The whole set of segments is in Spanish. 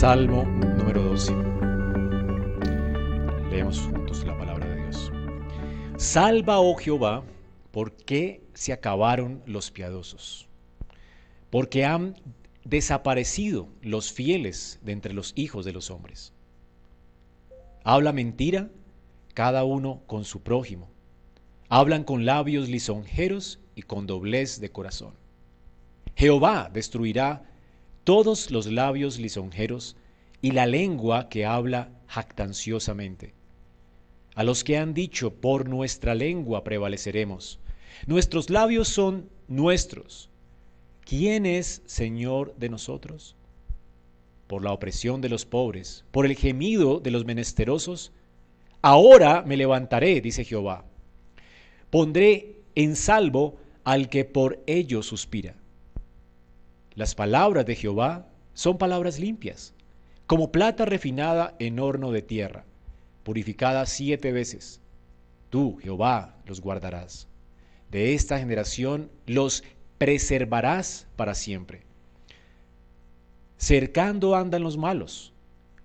Salmo número 12. Leemos juntos la palabra de Dios. Salva, oh Jehová, porque se acabaron los piadosos, porque han desaparecido los fieles de entre los hijos de los hombres. Habla mentira cada uno con su prójimo. Hablan con labios lisonjeros y con doblez de corazón. Jehová destruirá todos los labios lisonjeros y la lengua que habla jactanciosamente. A los que han dicho, por nuestra lengua prevaleceremos. Nuestros labios son nuestros. ¿Quién es Señor de nosotros? Por la opresión de los pobres, por el gemido de los menesterosos. Ahora me levantaré, dice Jehová. Pondré en salvo al que por ello suspira. Las palabras de Jehová son palabras limpias, como plata refinada en horno de tierra, purificada siete veces. Tú, Jehová, los guardarás. De esta generación los preservarás para siempre. Cercando andan los malos,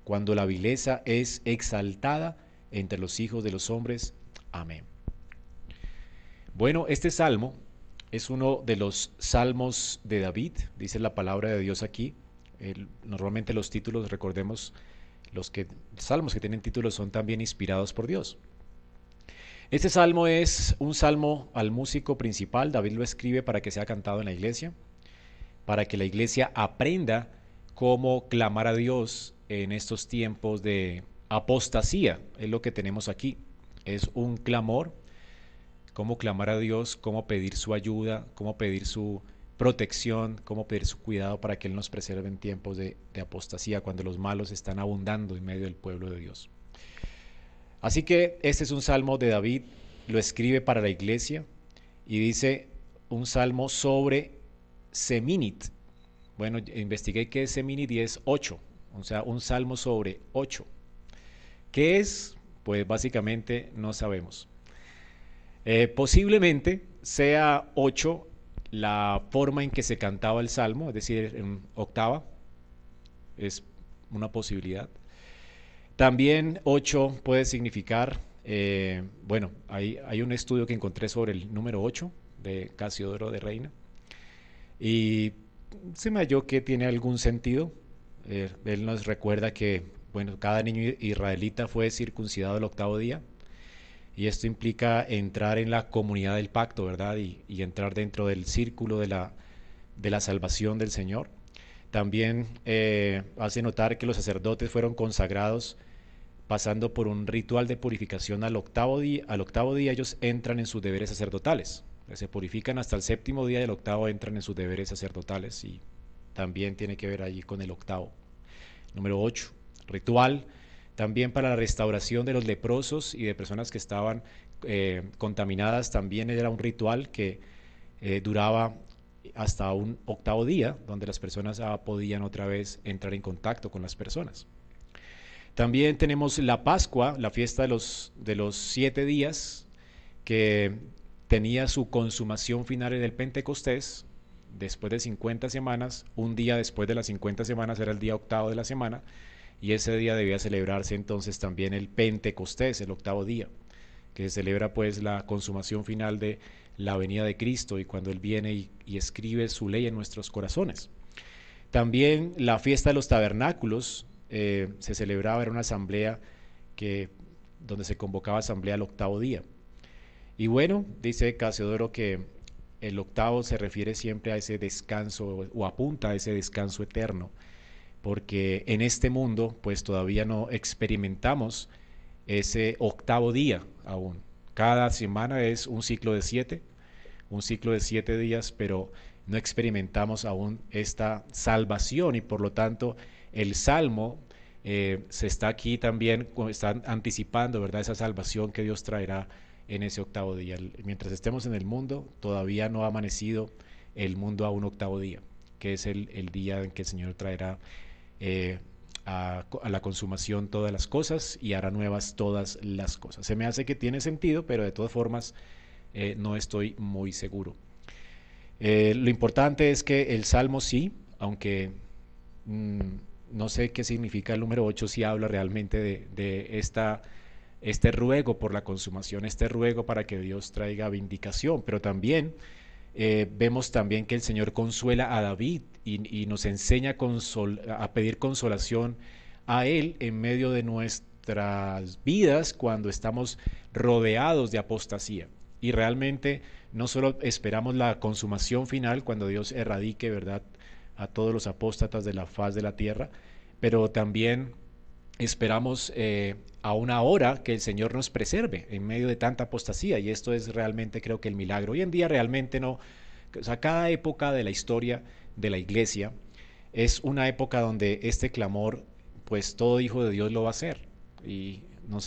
cuando la vileza es exaltada entre los hijos de los hombres. Amén. Bueno, este salmo es uno de los salmos de David, dice la palabra de Dios aquí. normalmente los títulos, recordemos, los que, salmos que tienen títulos son también inspirados por Dios. Este salmo es un salmo al músico principal, David lo escribe para que sea cantado en la iglesia, para que la iglesia aprenda cómo clamar a Dios en estos tiempos de apostasía, es lo que tenemos aquí. Es un clamor cómo clamar a Dios, cómo pedir su ayuda, cómo pedir su protección, cómo pedir su cuidado para que Él nos preserve en tiempos de, apostasía, cuando los malos están abundando en medio del pueblo de Dios. Así que este es un salmo de David, lo escribe para la iglesia y dice un salmo sobre Seminit. Bueno, investigué qué es Seminit y es 8, o sea, un salmo sobre 8. ¿Qué es? Pues básicamente no sabemos. Eh, posiblemente sea 8 la forma en que se cantaba el salmo, es decir, en octava, es una posibilidad. También 8 puede significar, eh, bueno, hay, un estudio que encontré sobre el número 8 de Casiodoro de Reina y se me halló que tiene algún sentido. Eh, él nos recuerda que, bueno, cada niño israelita fue circuncidado el octavo día, y esto implica entrar en la comunidad del pacto, ¿verdad? Y, entrar dentro del círculo de la, de la salvación del Señor. También eh, hace notar que los sacerdotes fueron consagrados pasando por un ritual de purificación al octavo día. Al octavo día ellos entran en sus deberes sacerdotales. Se purifican hasta el séptimo día del octavo entran en sus deberes sacerdotales y también tiene que ver allí con el octavo. Número 8. Ritual también para la restauración de los leprosos y de personas que estaban eh, contaminadas, también era un ritual que eh, duraba hasta un octavo día, donde las personas ah, podían otra vez entrar en contacto con las personas. También tenemos la Pascua, la fiesta de los, de los siete días, que tenía su consumación final en el Pentecostés, después de 50 semanas, un día después de las 50 semanas era el día octavo de la semana, y ese día debía celebrarse entonces también el Pentecostés, el octavo día, que se celebra pues la consumación final de la venida de Cristo y cuando Él viene y, escribe su ley en nuestros corazones. También la fiesta de los tabernáculos eh, se celebraba, era una asamblea que, donde se convocaba asamblea el octavo día. Y bueno, dice Casiodoro que el octavo se refiere siempre a ese descanso o apunta a ese descanso eterno porque en este mundo pues todavía no experimentamos ese octavo día aún. Cada semana es un ciclo de siete, un ciclo de siete días, pero no experimentamos aún esta salvación y por lo tanto el Salmo eh, se está aquí también, está anticipando, ¿verdad? Esa salvación que Dios traerá en ese octavo día. Mientras estemos en el mundo, todavía no ha amanecido el mundo a un octavo día, que es el, el día en que el Señor traerá eh, a, la consumación todas las cosas y hará nuevas todas las cosas. Se me hace que tiene sentido, pero de todas formas eh, no estoy muy seguro. Eh, lo importante es que el Salmo sí, aunque mm, no sé qué significa el número 8 si habla realmente de, este ruego por la consumación, este ruego para que Dios traiga vindicación, pero también vemos también que el Señor consuela a David y, nos enseña a pedir consolación a Él en medio de nuestras vidas cuando estamos rodeados de apostasía. Y realmente no solo esperamos la consumación final cuando Dios erradique, ¿verdad?, a todos los apóstatas de la faz de la tierra, pero también esperamos eh, a una hora que el Señor nos preserve en medio de tanta apostasía y esto es realmente creo que el milagro. Hoy en día realmente no, o sea, cada época de la historia de la iglesia es una época donde este clamor, pues todo hijo de Dios lo va a hacer. Y no,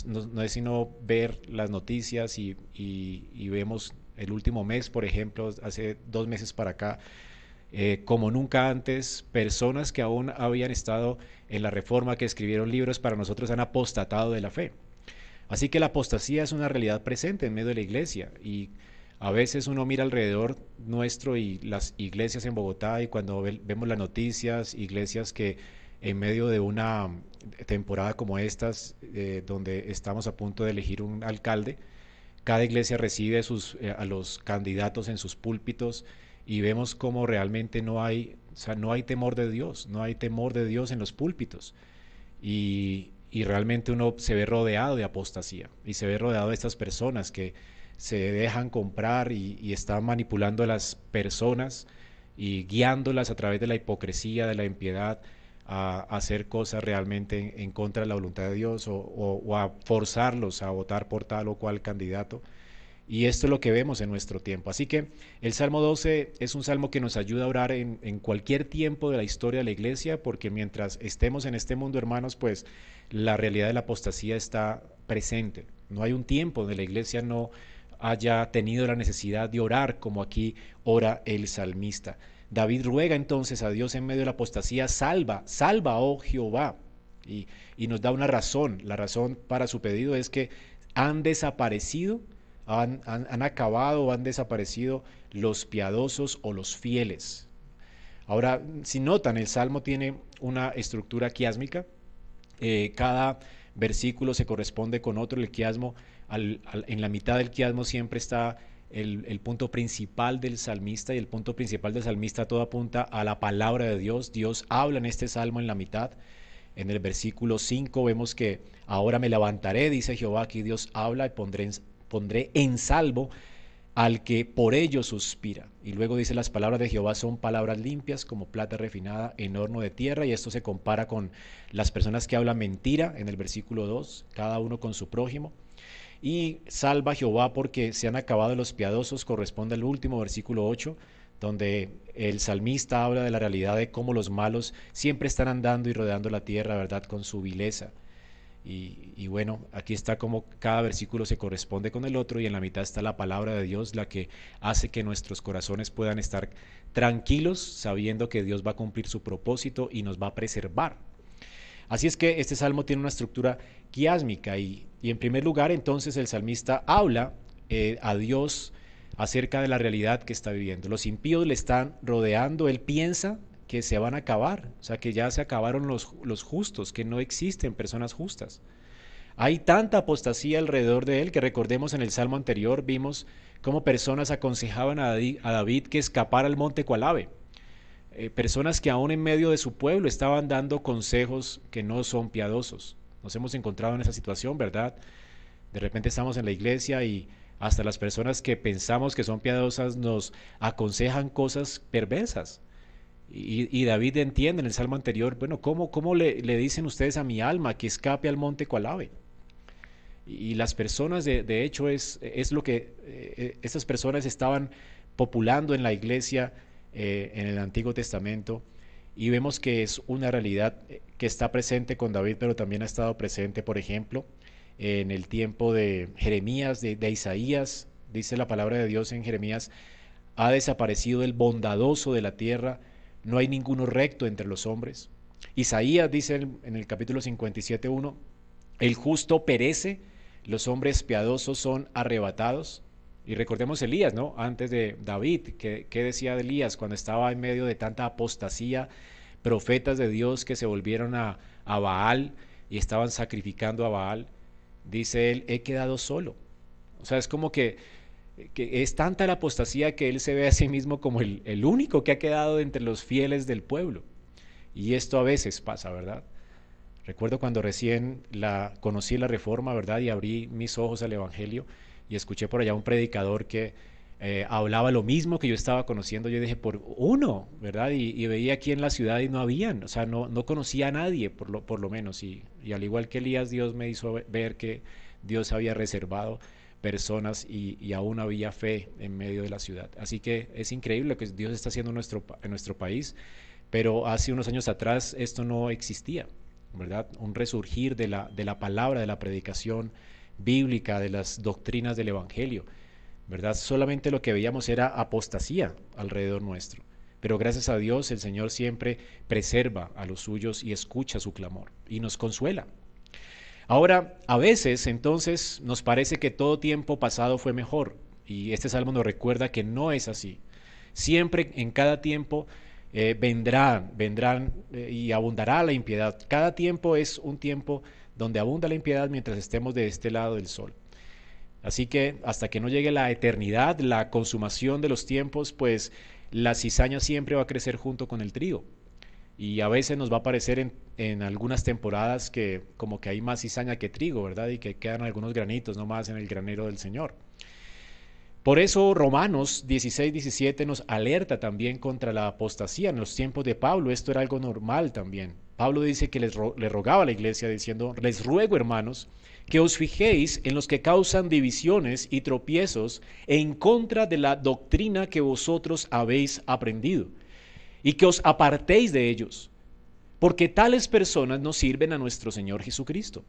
es sino ver las noticias y, y vemos el último mes, por ejemplo, hace dos meses para acá, eh, como nunca antes, personas que aún habían estado en la reforma, que escribieron libros, para nosotros han apostatado de la fe. Así que la apostasía es una realidad presente en medio de la iglesia y a veces uno mira alrededor nuestro y las iglesias en Bogotá y cuando vemos las noticias, iglesias que en medio de una temporada como estas, eh, donde estamos a punto de elegir un alcalde, cada iglesia recibe eh, a los candidatos en sus púlpitos y vemos cómo realmente no hay, o sea, no hay temor de Dios, no hay temor de Dios en los púlpitos. Y, y realmente uno se ve rodeado de apostasía y se ve rodeado de estas personas que se dejan comprar y, están manipulando a las personas y guiándolas a través de la hipocresía, de la impiedad, a, hacer cosas realmente en, contra de la voluntad de Dios o, o, a forzarlos a votar por tal o cual candidato. Y esto es lo que vemos en nuestro tiempo. Así que el Salmo 12 es un salmo que nos ayuda a orar en, cualquier tiempo de la historia de la iglesia, porque mientras estemos en este mundo, hermanos, pues la realidad de la apostasía está presente. No hay un tiempo donde la iglesia no haya tenido la necesidad de orar como aquí ora el salmista. David ruega entonces a Dios en medio de la apostasía, salva, salva, oh Jehová. Y, y nos da una razón. La razón para su pedido es que han desaparecido han, acabado o han desaparecido los piadosos o los fieles. Ahora, si notan, el Salmo tiene una estructura quiásmica. Eh, cada versículo se corresponde con otro. El quiasmo, en la mitad del quiasmo siempre está el, punto principal del salmista y el punto principal del salmista todo apunta a la palabra de Dios. Dios habla en este salmo en la mitad. En el versículo 5 vemos que ahora me levantaré, dice Jehová, aquí Dios habla y pondré en, pondré en salvo al que por ello suspira. Y luego dice las palabras de Jehová son palabras limpias como plata refinada en horno de tierra. Y esto se compara con las personas que hablan mentira en el versículo 2, cada uno con su prójimo. Y salva Jehová porque se han acabado los piadosos, corresponde al último versículo 8, donde el salmista habla de la realidad de cómo los malos siempre están andando y rodeando la tierra, ¿verdad?, con su vileza. Y, bueno, aquí está como cada versículo se corresponde con el otro y en la mitad está la palabra de Dios, la que hace que nuestros corazones puedan estar tranquilos sabiendo que Dios va a cumplir su propósito y nos va a preservar. Así es que este salmo tiene una estructura y, en primer lugar entonces el salmista habla eh, a Dios acerca de la realidad que está viviendo. Los impíos le están rodeando, él piensa que se van a acabar, o sea, que ya se acabaron los, los justos, que no existen personas justas. Hay tanta apostasía alrededor de él que recordemos en el salmo anterior vimos cómo personas aconsejaban a David, que escapara al monte Cualave. Eh, personas que aún en medio de su pueblo estaban dando consejos que no son piadosos. Nos hemos encontrado en esa situación, ¿verdad? De repente estamos en la iglesia y hasta las personas que pensamos que son piadosas nos aconsejan cosas perversas. Y, David entiende en el salmo anterior, bueno, ¿cómo, cómo le, dicen ustedes a mi alma que escape al monte Cualave? Y, las personas, de, hecho, es, es lo que eh, estas personas estaban populando en la iglesia eh, en el Antiguo Testamento. Y vemos que es una realidad eh, que está presente con David, pero también ha estado presente, por ejemplo, en el tiempo de Jeremías, de, Isaías. Dice la palabra de Dios en Jeremías, ha desaparecido el bondadoso de la tierra no hay ninguno recto entre los hombres. Isaías dice en el capítulo 57.1, el justo perece, los hombres piadosos son arrebatados. Y recordemos Elías, ¿no? Antes de David, ¿qué, decía de Elías cuando estaba en medio de tanta apostasía? profetas de Dios que se volvieron a, a Baal y estaban sacrificando a Baal, dice él, he quedado solo. O sea, es como que, que es tanta la apostasía que él se ve a sí mismo como el, el único que ha quedado entre los fieles del pueblo. Y esto a veces pasa, ¿verdad? Recuerdo cuando recién la, conocí la reforma, ¿verdad? Y abrí mis ojos al Evangelio y escuché por allá un predicador que eh, hablaba lo mismo que yo estaba conociendo. Yo dije, por uno, ¿verdad? Y, veía aquí en la ciudad y no habían, o sea, no, no conocía a nadie, por lo, por lo menos. Y, al igual que Elías, Dios me hizo ver que Dios había reservado personas y, y, aún había fe en medio de la ciudad. Así que es increíble lo que Dios está haciendo en nuestro, en nuestro país, pero hace unos años atrás esto no existía, ¿verdad? Un resurgir de la, de la palabra, de la predicación bíblica, de las doctrinas del Evangelio. ¿verdad? Solamente lo que veíamos era apostasía alrededor nuestro. Pero gracias a Dios el Señor siempre preserva a los suyos y escucha su clamor y nos consuela. Ahora, a veces entonces nos parece que todo tiempo pasado fue mejor y este salmo nos recuerda que no es así. Siempre en cada tiempo eh, vendrán, vendrán eh, y abundará la impiedad. Cada tiempo es un tiempo donde abunda la impiedad mientras estemos de este lado del sol. Así que hasta que no llegue la eternidad, la consumación de los tiempos, pues la cizaña siempre va a crecer junto con el trigo. Y a veces nos va a parecer en, algunas temporadas que como que hay más cizaña que trigo, ¿verdad? Y que quedan algunos granitos nomás en el granero del Señor. Por eso Romanos 16, 17 nos alerta también contra la apostasía. En los tiempos de Pablo esto era algo normal también. Pablo dice que les le rogaba a la iglesia diciendo, les ruego hermanos, que os fijéis en los que causan divisiones y tropiezos en contra de la doctrina que vosotros habéis aprendido, y que os apartéis de ellos, porque tales personas no sirven a nuestro Señor Jesucristo,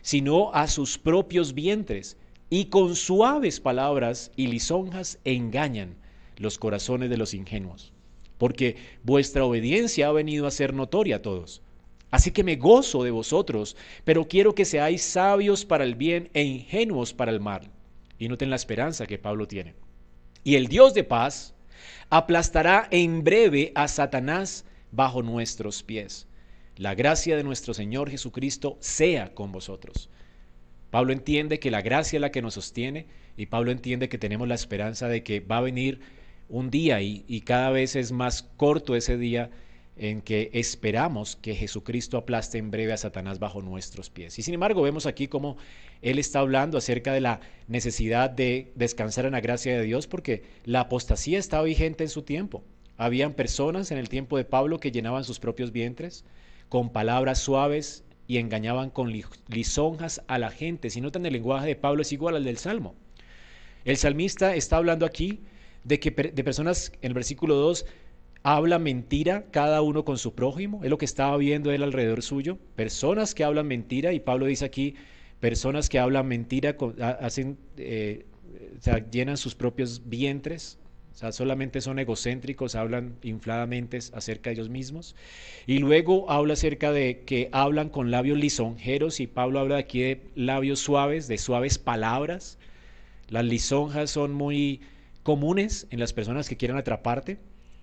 sino a sus propios vientres, y con suaves palabras y lisonjas engañan los corazones de los ingenuos, porque vuestra obediencia ha venido a ser notoria a todos. Así que me gozo de vosotros, pero quiero que seáis sabios para el bien e ingenuos para el mal. Y noten la esperanza que Pablo tiene. Y el Dios de paz aplastará en breve a Satanás bajo nuestros pies. La gracia de nuestro Señor Jesucristo sea con vosotros. Pablo entiende que la gracia es la que nos sostiene y Pablo entiende que tenemos la esperanza de que va a venir un día y, y cada vez es más corto ese día en que esperamos que Jesucristo aplaste en breve a Satanás bajo nuestros pies. Y sin embargo vemos aquí cómo Él está hablando acerca de la necesidad de descansar en la gracia de Dios porque la apostasía estaba vigente en su tiempo. Habían personas en el tiempo de Pablo que llenaban sus propios vientres con palabras suaves y engañaban con lisonjas a la gente. Si notan el lenguaje de Pablo es igual al del Salmo. El salmista está hablando aquí de que de personas en el versículo 2 habla mentira cada uno con su prójimo, es lo que estaba viendo él alrededor suyo, personas que hablan mentira, y Pablo dice aquí, personas que hablan mentira, hacen, eh, llenan sus propios vientres, o sea, solamente son egocéntricos, hablan infladamente acerca de ellos mismos. Y luego habla acerca de que hablan con labios lisonjeros, y Pablo habla aquí de labios suaves, de suaves palabras. Las lisonjas son muy comunes en las personas que quieren atraparte.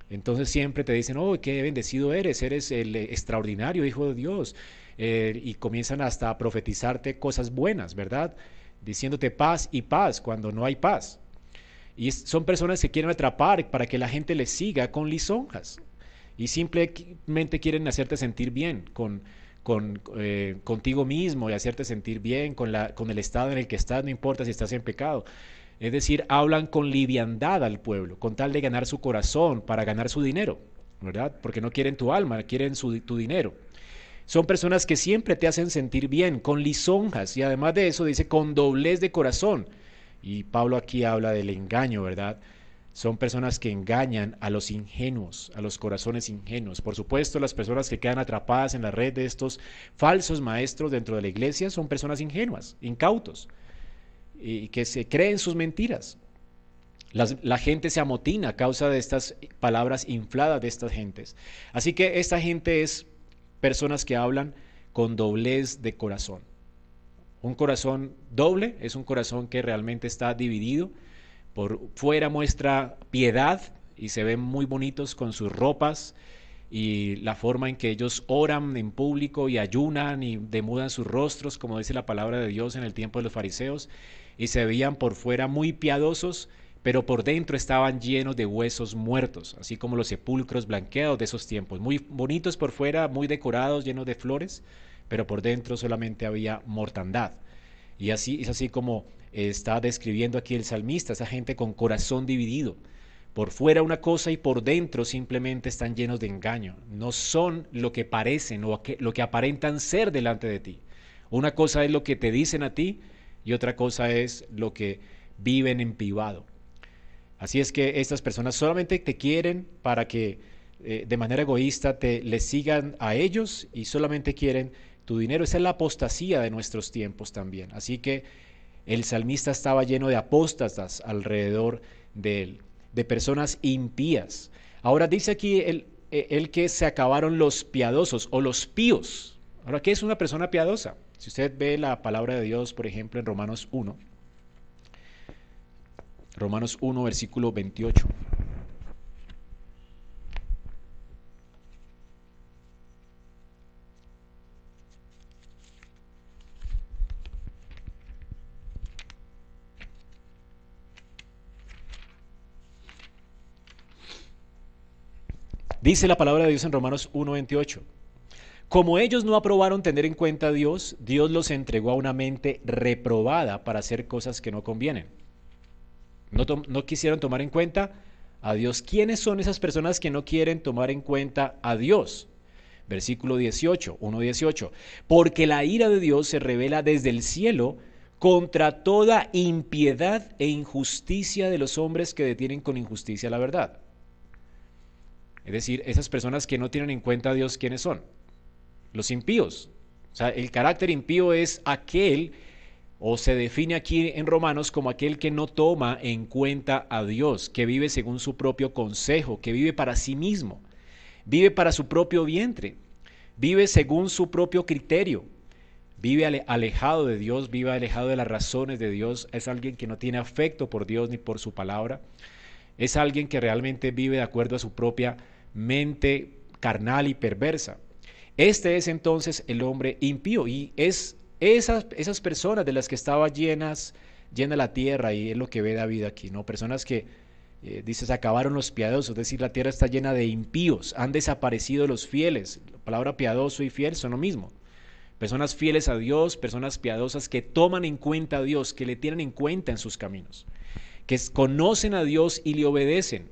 Entonces siempre te dicen, oh, qué bendecido eres, eres el extraordinario Hijo de Dios. Eh, y comienzan hasta a profetizarte cosas buenas, ¿verdad? Diciéndote paz y paz cuando no hay paz. Y son personas que quieren atrapar para que la gente les siga con lisonjas. Y simplemente quieren hacerte sentir bien con, con, eh, contigo mismo y hacerte sentir bien con, la, con el estado en el que estás, no importa si estás en pecado. Es decir, hablan con liviandad al pueblo, con tal de ganar su corazón, para ganar su dinero, ¿verdad? Porque no quieren tu alma, quieren tu dinero. Son personas que siempre te hacen sentir bien, con lisonjas, y además de eso dice con doblez de corazón. Y Pablo aquí habla del engaño, ¿verdad? Son personas que engañan a los ingenuos, a los corazones ingenuos. Por supuesto, las personas que quedan atrapadas en la red de estos falsos maestros dentro de la iglesia son personas ingenuas, incautos y que se creen sus mentiras. la gente se amotina a causa de estas palabras infladas de estas gentes. Así que esta gente es personas que hablan con doblez de corazón. Un corazón doble es un corazón que realmente está dividido. Por fuera muestra piedad y se ven muy bonitos con sus ropas y la forma en que ellos oran en público y ayunan y demudan sus rostros, como dice la palabra de Dios en el tiempo de los fariseos, y se veían por fuera muy piadosos, pero por dentro estaban llenos de huesos muertos, así como los sepulcros blanqueados de esos tiempos, muy bonitos por fuera, muy decorados, llenos de flores, pero por dentro solamente había mortandad. Y así es así como está describiendo aquí el salmista, esa gente con corazón dividido. Por fuera una cosa y por dentro simplemente están llenos de engaño. No son lo que parecen o lo que aparentan ser delante de ti. Una cosa es lo que te dicen a ti y otra cosa es lo que viven en privado. Así es que estas personas solamente te quieren para que eh, de manera egoísta te les sigan a ellos y solamente quieren tu dinero. Esa es la apostasía de nuestros tiempos también. Así que el salmista estaba lleno de apóstatas alrededor de él, de personas impías. Ahora dice aquí el, el que se acabaron los piadosos o los píos. Ahora, ¿qué es una persona piadosa? Si usted ve la palabra de Dios, por ejemplo, en Romanos 1, Romanos 1, versículo 28. Dice la palabra de Dios en Romanos 1:28. Como ellos no aprobaron tener en cuenta a Dios, Dios los entregó a una mente reprobada para hacer cosas que no convienen. No, quisieron tomar en cuenta a Dios. ¿Quiénes son esas personas que no quieren tomar en cuenta a Dios? Versículo 18, 1.18. Porque la ira de Dios se revela desde el cielo contra toda impiedad e injusticia de los hombres que detienen con injusticia la verdad. Es decir, esas personas que no tienen en cuenta a Dios, ¿quiénes son? Los impíos. O sea, el carácter impío es aquel o se define aquí en Romanos como aquel que no toma en cuenta a Dios, que vive según su propio consejo, que vive para sí mismo, vive para su propio vientre, vive según su propio criterio, vive alejado de Dios, vive alejado de las razones de Dios, es alguien que no tiene afecto por Dios ni por su palabra, es alguien que realmente vive de acuerdo a su propia mente carnal y perversa. Este es entonces el hombre impío y es esas, esas personas de las que estaba llenas, llena la tierra, y es lo que ve David aquí, ¿no? Personas que, eh, dices, acabaron los piadosos, es decir, la tierra está llena de impíos, han desaparecido los fieles. La palabra piadoso y fiel son lo mismo. Personas fieles a Dios, personas piadosas que toman en cuenta a Dios, que le tienen en cuenta en sus caminos, que conocen a Dios y le obedecen,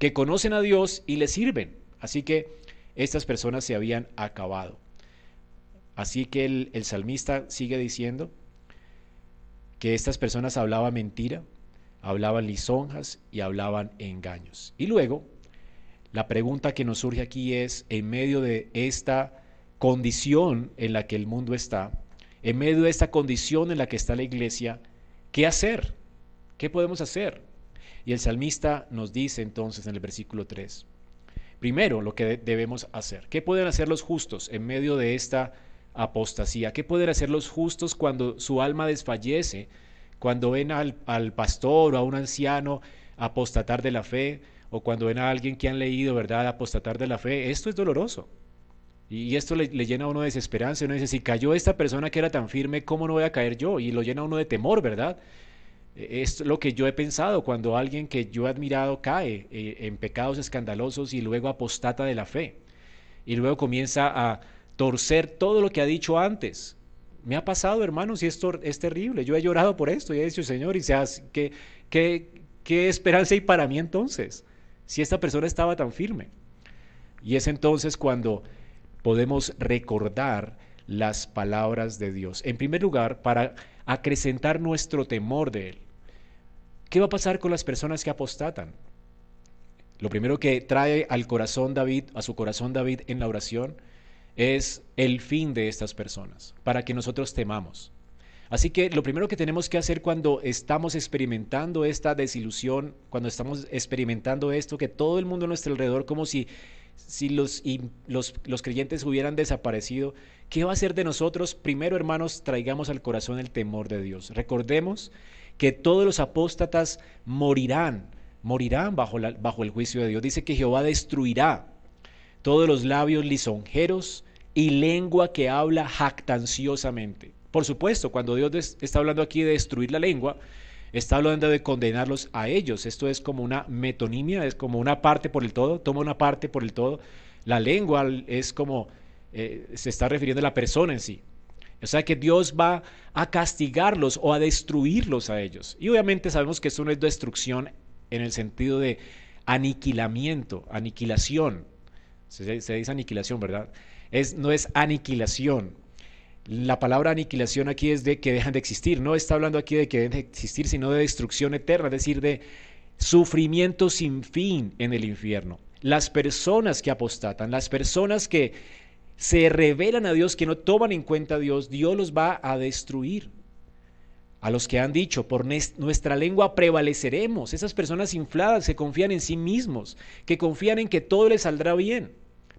que conocen a Dios y le sirven. Así que estas personas se habían acabado. Así que el, salmista sigue diciendo que estas personas hablaban mentira, hablaban lisonjas y hablaban engaños. Y luego, la pregunta que nos surge aquí es, en medio de esta condición en la que el mundo está, en medio de esta condición en la que está la iglesia, ¿qué hacer? ¿Qué podemos hacer? Y el salmista nos dice entonces en el versículo 3, primero lo que debemos hacer. ¿Qué pueden hacer los justos en medio de esta apostasía. ¿Qué pueden hacer los justos cuando su alma desfallece? Cuando ven al, pastor o a un anciano apostatar de la fe, o cuando ven a alguien que han leído, ¿verdad?, apostatar de la fe. Esto es doloroso. Y esto le, llena a uno de desesperanza. Uno dice, si cayó esta persona que era tan firme, ¿cómo no voy a caer yo? Y lo llena a uno de temor, ¿verdad? Es lo que yo he pensado cuando alguien que yo he admirado cae eh, en pecados escandalosos y luego apostata de la fe. Y luego comienza a, torcer todo lo que ha dicho antes. Me ha pasado, hermanos, y esto es terrible. Yo he llorado por esto y he dicho, Señor, y seas, ¿qué, qué, qué esperanza hay para mí entonces? Si esta persona estaba tan firme. Y es entonces cuando podemos recordar las palabras de Dios. En primer lugar, para acrecentar nuestro temor de Él. ¿Qué va a pasar con las personas que apostatan? Lo primero que trae al corazón David, a su corazón David en la oración, es el fin de estas personas, para que nosotros temamos. Así que lo primero que tenemos que hacer cuando estamos experimentando esta desilusión, cuando estamos experimentando esto, que todo el mundo a nuestro alrededor, como si, si los, los, los creyentes hubieran desaparecido, ¿qué va a hacer de nosotros? Primero, hermanos, traigamos al corazón el temor de Dios. Recordemos que todos los apóstatas morirán, morirán bajo, bajo el juicio de Dios. Dice que Jehová destruirá todos los labios lisonjeros y lengua que habla jactanciosamente. Por supuesto, cuando Dios está hablando aquí de destruir la lengua, está hablando de condenarlos a ellos. Esto es como una metonimia, es como una parte por el todo, toma una parte por el todo. La lengua es como, eh, se está refiriendo a la persona en sí. O sea que Dios va a castigarlos o a destruirlos a ellos. Y obviamente sabemos que esto no es destrucción en el sentido de aniquilamiento, aniquilación. Se, dice aniquilación, ¿verdad? Es, no es aniquilación. La palabra aniquilación aquí es de que dejan de existir. No está hablando aquí de que dejen de existir, sino de destrucción eterna, es decir, de sufrimiento sin fin en el infierno. Las personas que apostatan, las personas que se revelan a Dios, que no toman en cuenta a Dios, Dios los va a destruir. A los que han dicho, por nuestra lengua prevaleceremos. Esas personas infladas que confían en sí mismos, que confían en que todo les saldrá bien.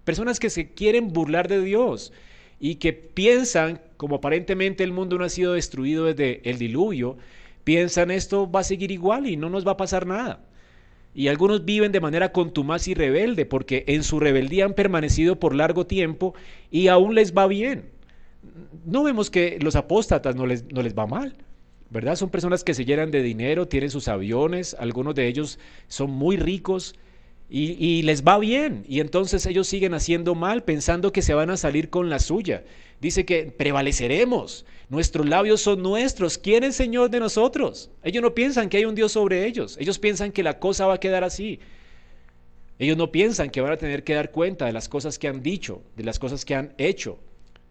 Personas que se quieren burlar de Dios y que piensan, como aparentemente el mundo no ha sido destruido desde el diluvio, piensan esto va a seguir igual y no nos va a pasar nada. Y algunos viven de manera contumaz y rebelde porque en su rebeldía han permanecido por largo tiempo y aún les va bien. No vemos que los apóstatas no les, no les va mal, ¿verdad? Son personas que se llenan de dinero, tienen sus aviones, algunos de ellos son muy ricos y, y les va bien. Y entonces ellos siguen haciendo mal pensando que se van a salir con la suya. Dice que prevaleceremos. Nuestros labios son nuestros. ¿Quién es Señor de nosotros? Ellos no piensan que hay un Dios sobre ellos. Ellos piensan que la cosa va a quedar así. Ellos no piensan que van a tener que dar cuenta de las cosas que han dicho, de las cosas que han hecho.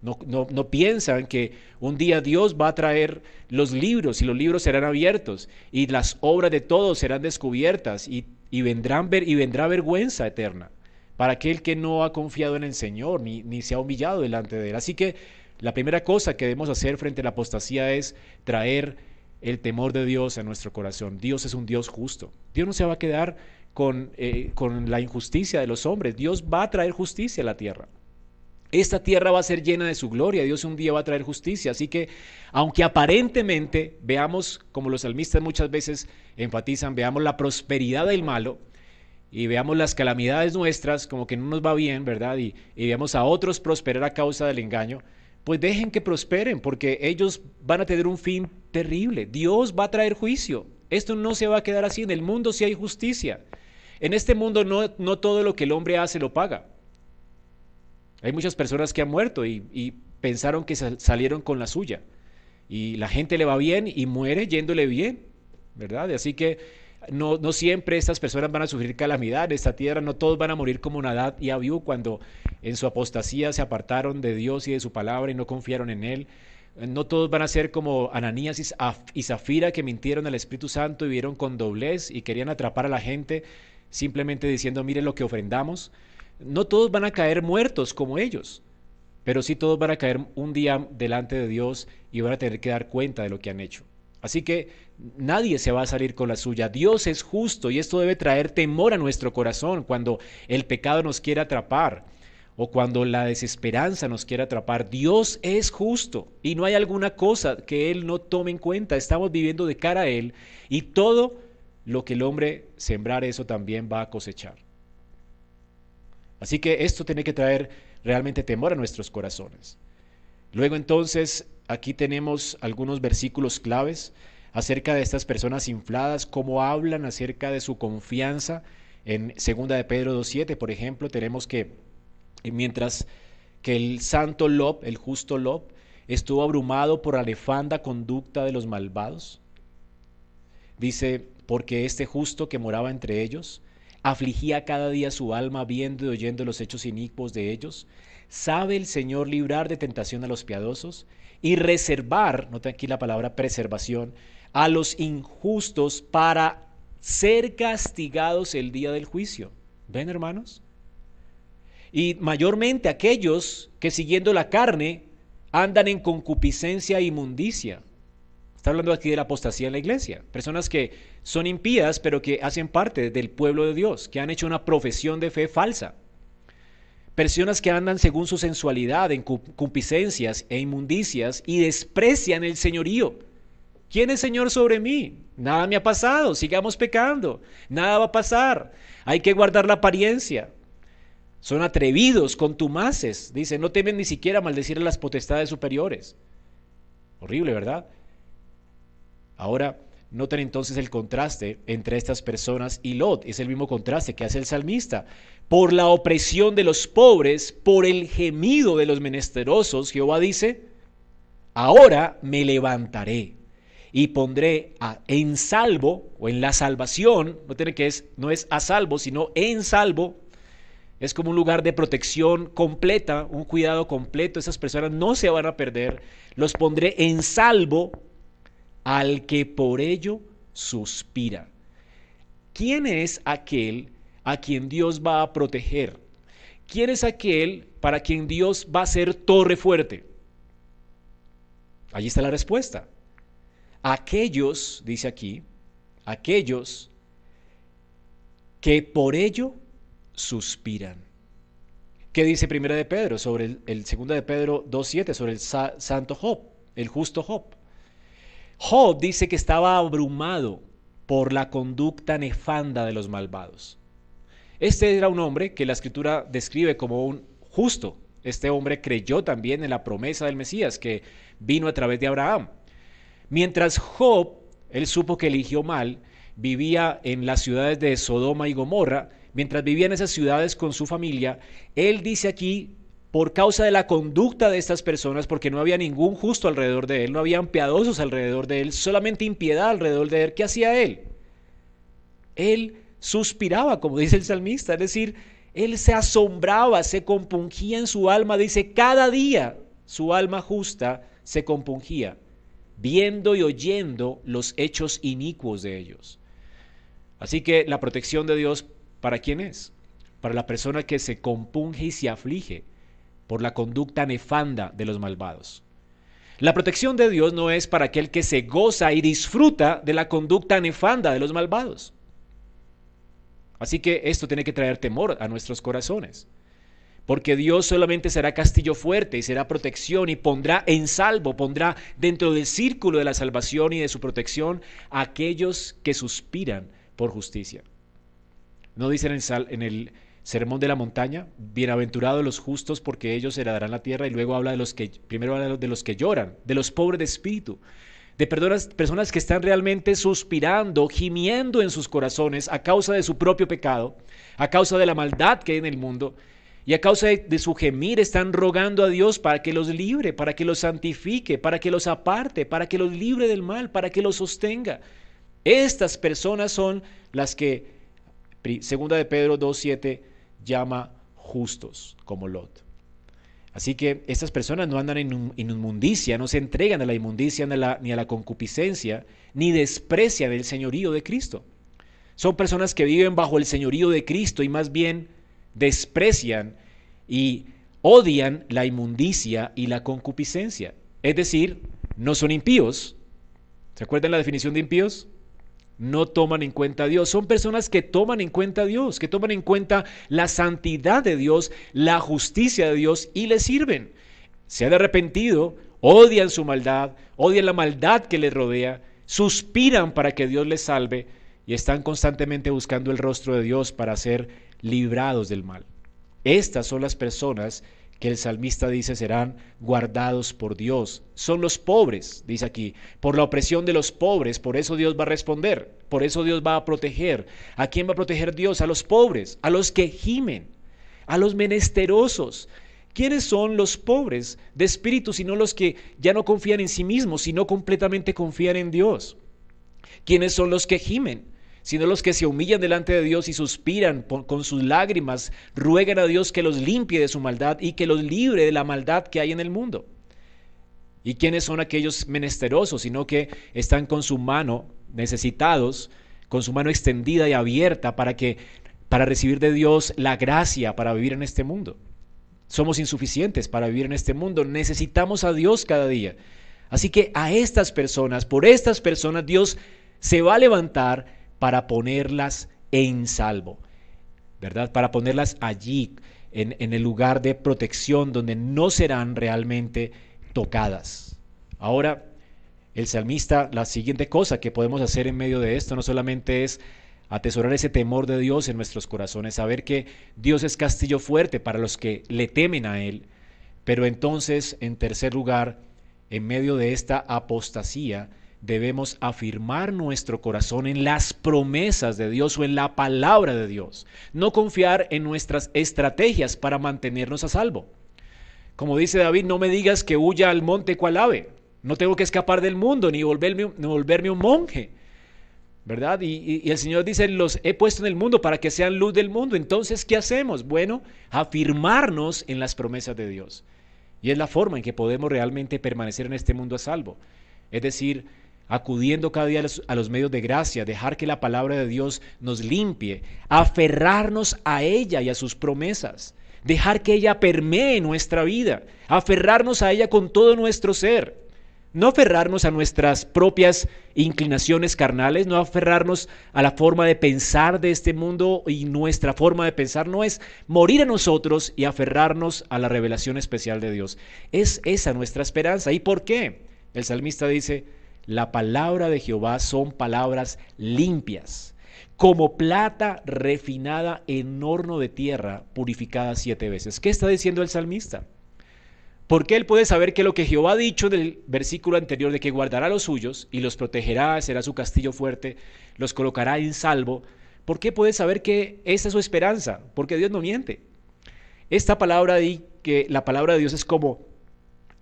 No, no, piensan que un día Dios va a traer los libros y los libros serán abiertos y las obras de todos serán descubiertas y, vendrán ver, y vendrá vergüenza eterna para aquel que no ha confiado en el Señor ni, ni se ha humillado delante de Él. Así que la primera cosa que debemos hacer frente a la apostasía es traer el temor de Dios a nuestro corazón. Dios es un Dios justo. Dios no se va a quedar con, eh, con la injusticia de los hombres. Dios va a traer justicia a la tierra. Esta tierra va a ser llena de su gloria. Dios un día va a traer justicia. Así que, aunque aparentemente veamos, como los salmistas muchas veces enfatizan, veamos la prosperidad del malo, y veamos las calamidades nuestras como que no nos va bien, ¿verdad? Y, veamos a otros prosperar a causa del engaño, pues dejen que prosperen, porque ellos van a tener un fin terrible. Dios va a traer juicio. Esto no se va a quedar así. En el mundo sí hay justicia. En este mundo no, no todo lo que el hombre hace lo paga. Hay muchas personas que han muerto y, y pensaron que salieron con la suya. Y la gente le va bien y muere yéndole bien, ¿verdad? Así que no, siempre estas personas van a sufrir calamidad en esta tierra, no todos van a morir como Nadad y Abiú cuando en su apostasía se apartaron de Dios y de su palabra y no confiaron en Él. No todos van a ser como Ananías y Zafira que mintieron al Espíritu Santo y vieron con doblez y querían atrapar a la gente simplemente diciendo, miren lo que ofrendamos. No todos van a caer muertos como ellos, pero sí todos van a caer un día delante de Dios y van a tener que dar cuenta de lo que han hecho. Así que nadie se va a salir con la suya. Dios es justo y esto debe traer temor a nuestro corazón cuando el pecado nos quiere atrapar o cuando la desesperanza nos quiere atrapar. Dios es justo y no hay alguna cosa que Él no tome en cuenta. Estamos viviendo de cara a Él y todo lo que el hombre sembrar eso también va a cosechar. Así que esto tiene que traer realmente temor a nuestros corazones. Luego entonces aquí tenemos algunos versículos claves acerca de estas personas infladas, cómo hablan acerca de su confianza. En segunda de Pedro 2.7, por ejemplo, tenemos que mientras que el santo Lob, el justo Lob, estuvo abrumado por la nefanda conducta de los malvados, dice, porque este justo que moraba entre ellos, afligía cada día su alma viendo y oyendo los hechos inicuos de ellos, sabe el Señor librar de tentación a los piadosos y reservar, nota aquí la palabra preservación, a los injustos para ser castigados el día del juicio. ¿Ven, hermanos? Y mayormente aquellos que siguiendo la carne andan en concupiscencia e inmundicia. Está hablando aquí de la apostasía en la iglesia. Personas que son impías, pero que hacen parte del pueblo de Dios, que han hecho una profesión de fe falsa. Personas que andan según su sensualidad en concupiscencias e inmundicias y desprecian el señorío ¿Quién es Señor sobre mí? Nada me ha pasado, sigamos pecando, nada va a pasar. Hay que guardar la apariencia. Son atrevidos, contumaces. Dice, no temen ni siquiera maldecir a las potestades superiores. Horrible, ¿verdad? Ahora, noten entonces el contraste entre estas personas y Lot. Es el mismo contraste que hace el salmista. Por la opresión de los pobres, por el gemido de los menesterosos, Jehová dice, ahora me levantaré y pondré en salvo o en la salvación, no tiene que es no es a salvo, sino en salvo. Es como un lugar de protección completa, un cuidado completo. Esas personas no se van a perder. Los pondré en salvo al que por ello suspira. ¿Quién es aquel a quien Dios va a proteger? ¿Quién es aquel para quien Dios va a ser torre fuerte? Allí está la respuesta. Aquellos, dice aquí, aquellos que por ello suspiran. ¿Qué dice Primera de Pedro sobre el, el de Pedro 2.7 sobre el santo Job, el justo Job? Job dice que estaba abrumado por la conducta nefanda de los malvados. Este era un hombre que la escritura describe como un justo. Este hombre creyó también en la promesa del Mesías que vino a través de Abraham. Mientras Job, él supo que eligió mal, vivía en las ciudades de Sodoma y Gomorra, mientras vivía en esas ciudades con su familia, él dice aquí, por causa de la conducta de estas personas, porque no había ningún justo alrededor de él, no habían piadosos alrededor de él, solamente impiedad alrededor de él, ¿qué hacía él? Él suspiraba, como dice el salmista, es decir, él se asombraba, se compungía en su alma, dice, cada día su alma justa se compungía viendo y oyendo los hechos inicuos de ellos. Así que la protección de Dios, ¿para quién es? Para la persona que se compunge y se aflige por la conducta nefanda de los malvados. La protección de Dios no es para aquel que se goza y disfruta de la conducta nefanda de los malvados. Así que esto tiene que traer temor a nuestros corazones porque Dios solamente será castillo fuerte y será protección y pondrá en salvo, pondrá dentro del círculo de la salvación y de su protección a aquellos que suspiran por justicia. ¿No dicen en el Sermón de la Montaña? Bienaventurados los justos porque ellos heredarán la tierra y luego habla de los que, primero habla de los que lloran, de los pobres de espíritu, de personas, personas que están realmente suspirando, gimiendo en sus corazones a causa de su propio pecado, a causa de la maldad que hay en el mundo y a causa de, su gemir están rogando a Dios para que los libre, para que los santifique, para que los aparte, para que los libre del mal, para que los sostenga. Estas personas son las que segunda de Pedro 2.7 llama justos, como Lot. Así que estas personas no andan en inmundicia, no se entregan a la inmundicia ni a la, ni a la concupiscencia, ni desprecian el señorío de Cristo. Son personas que viven bajo el señorío de Cristo y más bien desprecian y odian la inmundicia y la concupiscencia. Es decir, no son impíos. ¿Se acuerdan la definición de impíos? No toman en cuenta a Dios. Son personas que toman en cuenta a Dios, que toman en cuenta la santidad de Dios, la justicia de Dios y le sirven. Se han arrepentido, odian su maldad, odian la maldad que les rodea, suspiran para que Dios les salve y están constantemente buscando el rostro de Dios para ser librados del mal. Estas son las personas que el salmista dice serán guardados por Dios. Son los pobres, dice aquí, por la opresión de los pobres, por eso Dios va a responder, por eso Dios va a proteger. ¿A quién va a proteger Dios? A los pobres, a los que gimen, a los menesterosos. ¿Quiénes son los pobres de espíritu, sino los que ya no confían en sí mismos, sino completamente confían en Dios? ¿Quiénes son los que gimen? Sino los que se humillan delante de Dios y suspiran con sus lágrimas, ruegan a Dios que los limpie de su maldad y que los libre de la maldad que hay en el mundo. ¿Y quiénes son aquellos menesterosos, sino que están con su mano necesitados, con su mano extendida y abierta para que para recibir de Dios la gracia para vivir en este mundo? Somos insuficientes para vivir en este mundo, necesitamos a Dios cada día. Así que a estas personas, por estas personas Dios se va a levantar para ponerlas en salvo, ¿verdad? Para ponerlas allí, en, en el lugar de protección donde no serán realmente tocadas. Ahora, el salmista, la siguiente cosa que podemos hacer en medio de esto no solamente es atesorar ese temor de Dios en nuestros corazones, saber que Dios es castillo fuerte para los que le temen a Él. Pero entonces, en tercer lugar, en medio de esta apostasía, debemos afirmar nuestro corazón en las promesas de Dios o en la palabra de Dios, no confiar en nuestras estrategias para mantenernos a salvo. Como dice David, no me digas que huya al monte cual ave, no tengo que escapar del mundo ni volverme, ni volverme un monje. ¿Verdad? Y, y, el Señor dice, los he puesto en el mundo para que sean luz del mundo. Entonces, ¿qué hacemos? Bueno, afirmarnos en las promesas de Dios. Y es la forma en que podemos realmente permanecer en este mundo a salvo. Es decir, acudiendo cada día a los, medios de gracia, dejar que la palabra de Dios nos limpie, aferrarnos a ella y a sus promesas, dejar que ella permee nuestra vida, aferrarnos a ella con todo nuestro ser. No aferrarnos a nuestras propias inclinaciones carnales, no aferrarnos a la forma de pensar de este mundo y nuestra forma de pensar no es morir a nosotros y aferrarnos a la revelación especial de Dios. Es esa nuestra esperanza. ¿Y por qué? El salmista dice, la palabra de Jehová son palabras limpias, como plata refinada en horno de tierra, purificada siete veces. ¿Qué está diciendo el salmista? Porque él puede saber que lo que Jehová ha dicho del versículo anterior de que guardará los suyos y los protegerá, será su castillo fuerte, los colocará en salvo. ¿Por qué puede saber que esa es su esperanza? Porque Dios no miente. Esta palabra de que la palabra de Dios es como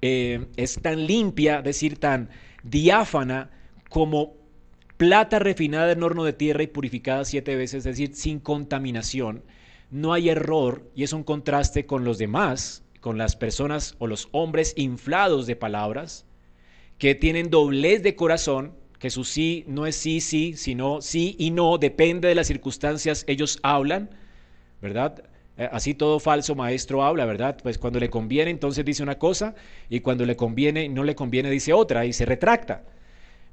eh, es tan limpia, decir tan diáfana como plata refinada en horno de tierra y purificada siete veces, es decir, sin contaminación. No hay error y es un contraste con los demás, con las personas o los hombres inflados de palabras, que tienen doblez de corazón, que su sí no es sí, sí, sino sí y no, depende de las circunstancias, ellos hablan, ¿verdad? Eh, así todo falso maestro habla, ¿verdad? Pues cuando le conviene entonces dice una cosa y cuando le conviene no le conviene dice otra y se retracta.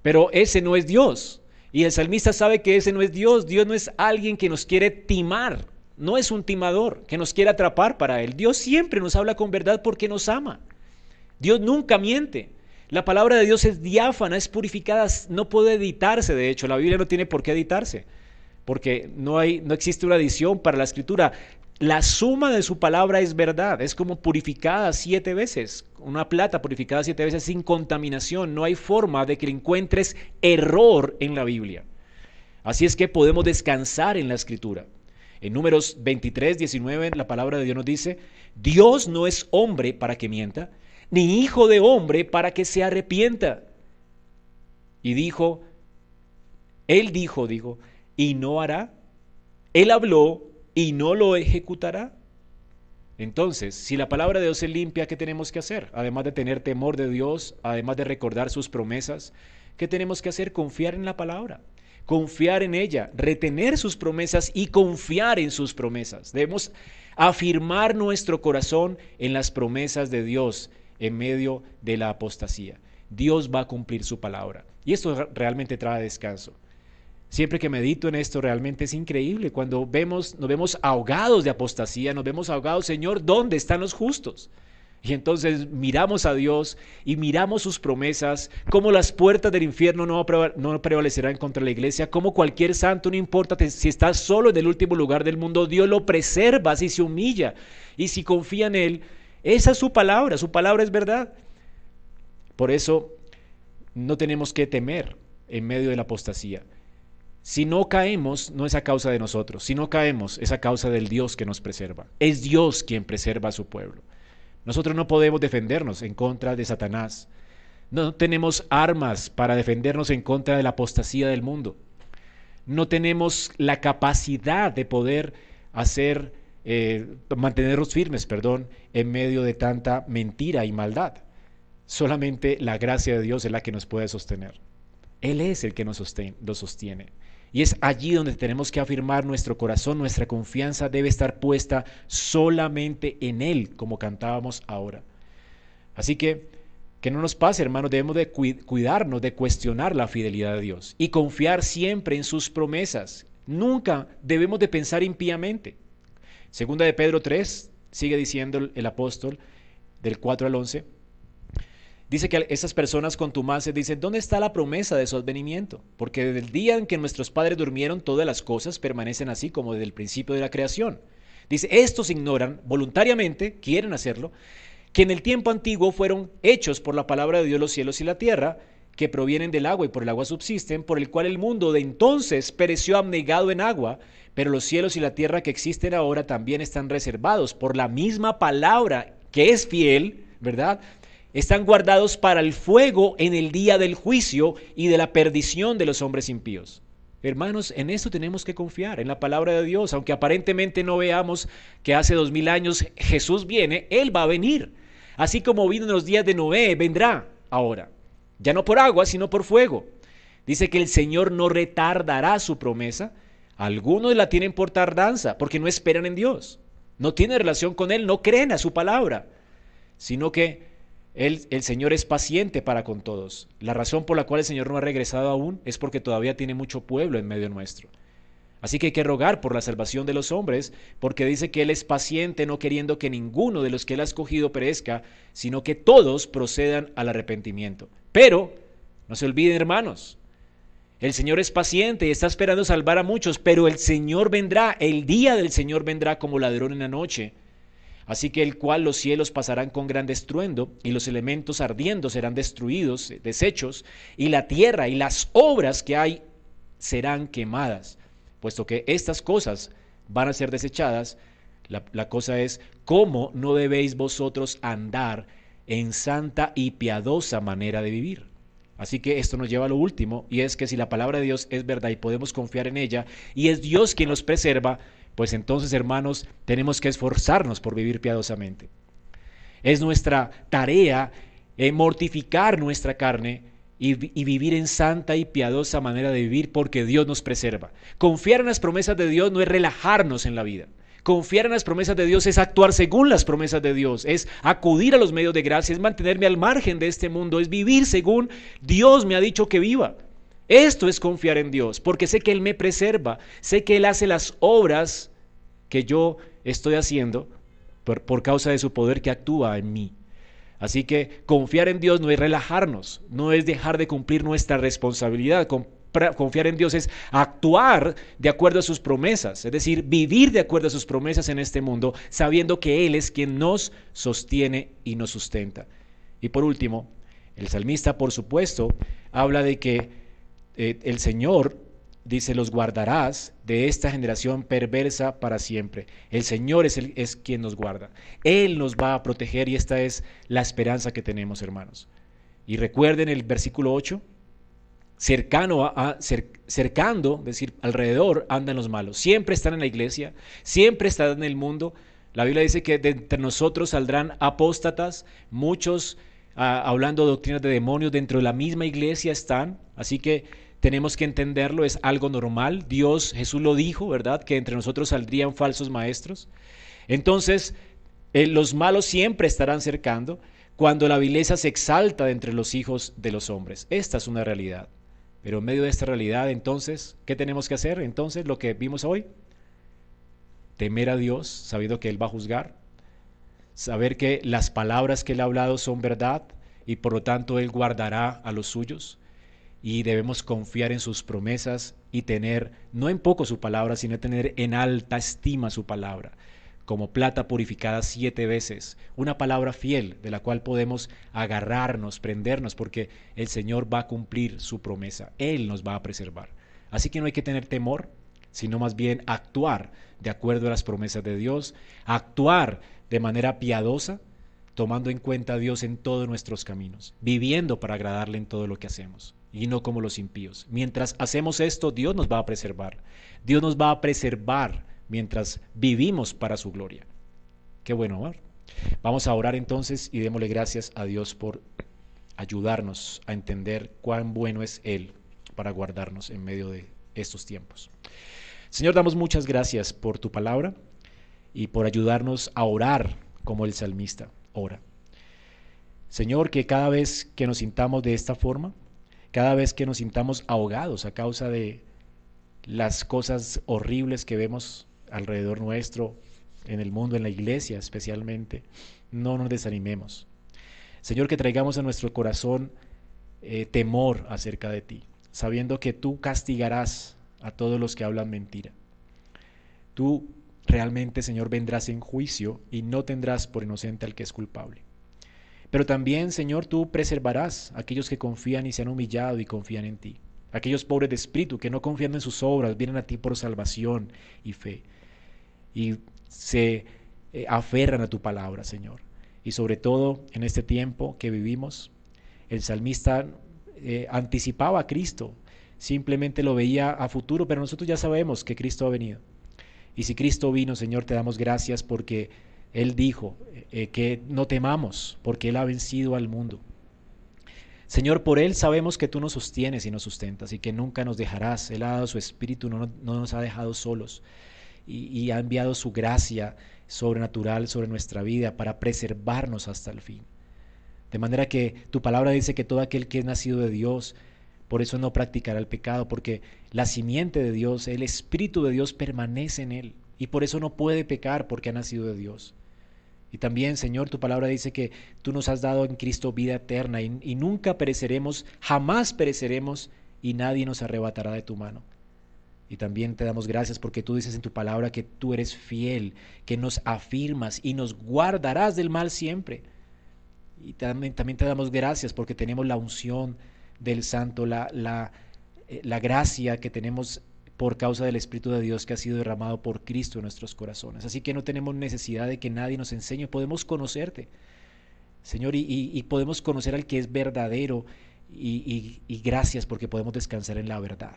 Pero ese no es Dios. Y el salmista sabe que ese no es Dios. Dios no es alguien que nos quiere timar. No es un timador que nos quiere atrapar para él. Dios siempre nos habla con verdad porque nos ama. Dios nunca miente. La palabra de Dios es diáfana, es purificada, no puede editarse. De hecho, la Biblia no tiene por qué editarse porque no, hay, no existe una edición para la escritura. La suma de su palabra es verdad, es como purificada siete veces, una plata purificada siete veces sin contaminación. No hay forma de que encuentres error en la Biblia. Así es que podemos descansar en la escritura. En números 23, 19, la palabra de Dios nos dice, Dios no es hombre para que mienta, ni hijo de hombre para que se arrepienta. Y dijo, Él dijo, dijo, y no hará. Él habló y no lo ejecutará. Entonces, si la palabra de Dios es limpia, ¿qué tenemos que hacer? Además de tener temor de Dios, además de recordar sus promesas, ¿qué tenemos que hacer? Confiar en la palabra, confiar en ella, retener sus promesas y confiar en sus promesas. Debemos afirmar nuestro corazón en las promesas de Dios en medio de la apostasía. Dios va a cumplir su palabra. Y esto realmente trae descanso. Siempre que medito en esto realmente es increíble. Cuando vemos, nos vemos ahogados de apostasía, nos vemos ahogados, Señor, ¿dónde están los justos? Y entonces miramos a Dios y miramos sus promesas, cómo las puertas del infierno no, prevalecerán contra la iglesia, como cualquier santo, no importa si está solo en el último lugar del mundo, Dios lo preserva si se humilla y si confía en Él. Esa es su palabra, su palabra es verdad. Por eso no tenemos que temer en medio de la apostasía. Si no caemos, no es a causa de nosotros. Si no caemos, es a causa del Dios que nos preserva. Es Dios quien preserva a su pueblo. Nosotros no podemos defendernos en contra de Satanás. No tenemos armas para defendernos en contra de la apostasía del mundo. No tenemos la capacidad de poder hacer, eh, mantenernos firmes, perdón, en medio de tanta mentira y maldad. Solamente la gracia de Dios es la que nos puede sostener. Él es el que nos sostiene. Y es allí donde tenemos que afirmar nuestro corazón, nuestra confianza debe estar puesta solamente en Él, como cantábamos ahora. Así que, que no nos pase, hermanos, debemos de cuidarnos de cuestionar la fidelidad de Dios y confiar siempre en sus promesas. Nunca debemos de pensar impíamente. Segunda de Pedro 3, sigue diciendo el apóstol del 4 al 11, Dice que esas personas contumaces dicen, ¿dónde está la promesa de su advenimiento? Porque desde el día en que nuestros padres durmieron, todas las cosas permanecen así como desde el principio de la creación. Dice, estos ignoran voluntariamente, quieren hacerlo, que en el tiempo antiguo fueron hechos por la palabra de Dios los cielos y la tierra, que provienen del agua y por el agua subsisten, por el cual el mundo de entonces pereció abnegado en agua, pero los cielos y la tierra que existen ahora también están reservados por la misma palabra que es fiel, ¿verdad? Están guardados para el fuego en el día del juicio y de la perdición de los hombres impíos. Hermanos, en esto tenemos que confiar, en la palabra de Dios. Aunque aparentemente no veamos que hace dos mil años Jesús viene, Él va a venir. Así como vino en los días de Noé, vendrá ahora. Ya no por agua, sino por fuego. Dice que el Señor no retardará su promesa. Algunos la tienen por tardanza, porque no esperan en Dios. No tienen relación con Él, no creen a su palabra. Sino que el, Señor es paciente para con todos. La razón por la cual el Señor no ha regresado aún es porque todavía tiene mucho pueblo en medio nuestro. Así que hay que rogar por la salvación de los hombres, porque dice que Él es paciente, no queriendo que ninguno de los que Él ha escogido perezca, sino que todos procedan al arrepentimiento. Pero, no se olviden hermanos, el Señor es paciente y está esperando salvar a muchos, pero el Señor vendrá, el día del Señor vendrá como ladrón en la noche así que el cual los cielos pasarán con gran estruendo, y los elementos ardiendo serán destruidos, deshechos, y la tierra y las obras que hay serán quemadas. Puesto que estas cosas van a ser desechadas, la, la cosa es, ¿cómo no debéis vosotros andar en santa y piadosa manera de vivir? Así que esto nos lleva a lo último, y es que si la palabra de Dios es verdad y podemos confiar en ella, y es Dios quien nos preserva, pues entonces, hermanos, tenemos que esforzarnos por vivir piadosamente. Es nuestra tarea eh, mortificar nuestra carne y, y, vivir en santa y piadosa manera de vivir porque Dios nos preserva. Confiar en las promesas de Dios no es relajarnos en la vida. Confiar en las promesas de Dios es actuar según las promesas de Dios, es acudir a los medios de gracia, es mantenerme al margen de este mundo, es vivir según Dios me ha dicho que viva. Esto es confiar en Dios, porque sé que Él me preserva, sé que Él hace las obras que yo estoy haciendo por, causa de su poder que actúa en mí. Así que confiar en Dios no es relajarnos, no es dejar de cumplir nuestra responsabilidad. Confiar en Dios es actuar de acuerdo a sus promesas, es decir, vivir de acuerdo a sus promesas en este mundo, sabiendo que Él es quien nos sostiene y nos sustenta. Y por último, el salmista, por supuesto, habla de que eh, el Señor dice, los guardarás de esta generación perversa para siempre. El Señor es, el, es quien nos guarda. Él nos va a proteger y esta es la esperanza que tenemos, hermanos. Y recuerden el versículo 8, cercano a, cercando, es decir, alrededor andan los malos. Siempre están en la iglesia, siempre están en el mundo. La Biblia dice que de entre nosotros saldrán apóstatas, muchos ah, hablando doctrinas de demonios dentro de la misma iglesia están. Así que tenemos que entenderlo, es algo normal. Dios, Jesús lo dijo, ¿verdad? Que entre nosotros saldrían falsos maestros. Entonces, eh, los malos siempre estarán cercando cuando la vileza se exalta de entre los hijos de los hombres. Esta es una realidad. Pero en medio de esta realidad, entonces, ¿qué tenemos que hacer? Entonces, lo que vimos hoy, temer a Dios, sabiendo que Él va a juzgar, saber que las palabras que Él ha hablado son verdad y por lo tanto Él guardará a los suyos y debemos confiar en sus promesas y tener, no en poco su palabra, sino tener en alta estima su palabra, como plata purificada siete veces, una palabra fiel de la cual podemos agarrarnos, prendernos, porque el Señor va a cumplir su promesa, Él nos va a preservar. Así que no hay que tener temor, sino más bien actuar de acuerdo a las promesas de Dios, actuar de manera piadosa, tomando en cuenta a Dios en todos nuestros caminos, viviendo para agradarle en todo lo que hacemos y no como los impíos. Mientras hacemos esto, Dios nos va a preservar. Dios nos va a preservar mientras vivimos para su gloria. Qué bueno, amor. Vamos a orar entonces y démosle gracias a Dios por ayudarnos a entender cuán bueno es Él para guardarnos en medio de estos tiempos. Señor, damos muchas gracias por tu palabra y por ayudarnos a orar como el salmista ora. Señor, que cada vez que nos sintamos de esta forma, cada vez que nos sintamos ahogados a causa de las cosas horribles que vemos alrededor nuestro, en el mundo, en la iglesia especialmente, no nos desanimemos. Señor, que traigamos a nuestro corazón eh, temor acerca de ti, sabiendo que tú castigarás a todos los que hablan mentira. Tú realmente, Señor, vendrás en juicio y no tendrás por inocente al que es culpable. Pero también, Señor, tú preservarás a aquellos que confían y se han humillado y confían en ti. Aquellos pobres de espíritu que no confían en sus obras, vienen a ti por salvación y fe. Y se eh, aferran a tu palabra, Señor. Y sobre todo en este tiempo que vivimos, el salmista eh, anticipaba a Cristo, simplemente lo veía a futuro, pero nosotros ya sabemos que Cristo ha venido. Y si Cristo vino, Señor, te damos gracias porque Él dijo eh, que no temamos, porque Él ha vencido al mundo. Señor, por Él sabemos que tú nos sostienes y nos sustentas y que nunca nos dejarás. Él ha dado su espíritu, no, nos ha dejado solos y ha enviado su gracia sobrenatural sobre nuestra vida para preservarnos hasta el fin. De manera que tu palabra dice que todo aquel que es nacido de Dios, por eso no practicará el pecado, porque la simiente de Dios, el Espíritu de Dios permanece en él y por eso no puede pecar porque ha nacido de Dios. Y también, Señor, tu palabra dice que tú nos has dado en Cristo vida eterna y, nunca pereceremos, jamás pereceremos y nadie nos arrebatará de tu mano. Y también te damos gracias porque tú dices en tu palabra que tú eres fiel, que nos afirmas y nos guardarás del mal siempre. Y también, también te damos gracias porque tenemos la unción del Santo, la, la, eh, la gracia que tenemos por causa del Espíritu de Dios que ha sido derramado por Cristo en nuestros corazones. Así que no tenemos necesidad de que nadie nos enseñe, podemos conocerte, Señor, y, podemos conocer al que es verdadero y, gracias porque podemos descansar en la verdad.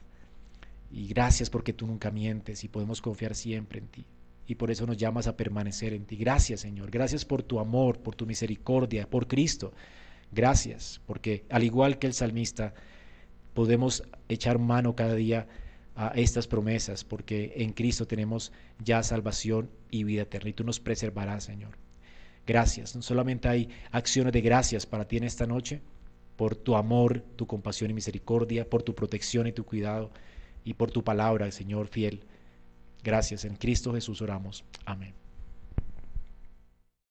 Y gracias porque tú nunca mientes y podemos confiar siempre en ti. Y por eso nos llamas a permanecer en ti. Gracias, Señor. Gracias por tu amor, por tu misericordia, por Cristo. Gracias, porque al igual que el salmista, podemos echar mano cada día a estas promesas, porque en Cristo tenemos ya salvación y vida eterna, y tú nos preservarás, Señor. Gracias. No solamente hay acciones de gracias para ti en esta noche, por tu amor, tu compasión y misericordia, por tu protección y tu cuidado, y por tu palabra, Señor fiel. Gracias. En Cristo Jesús oramos. Amén.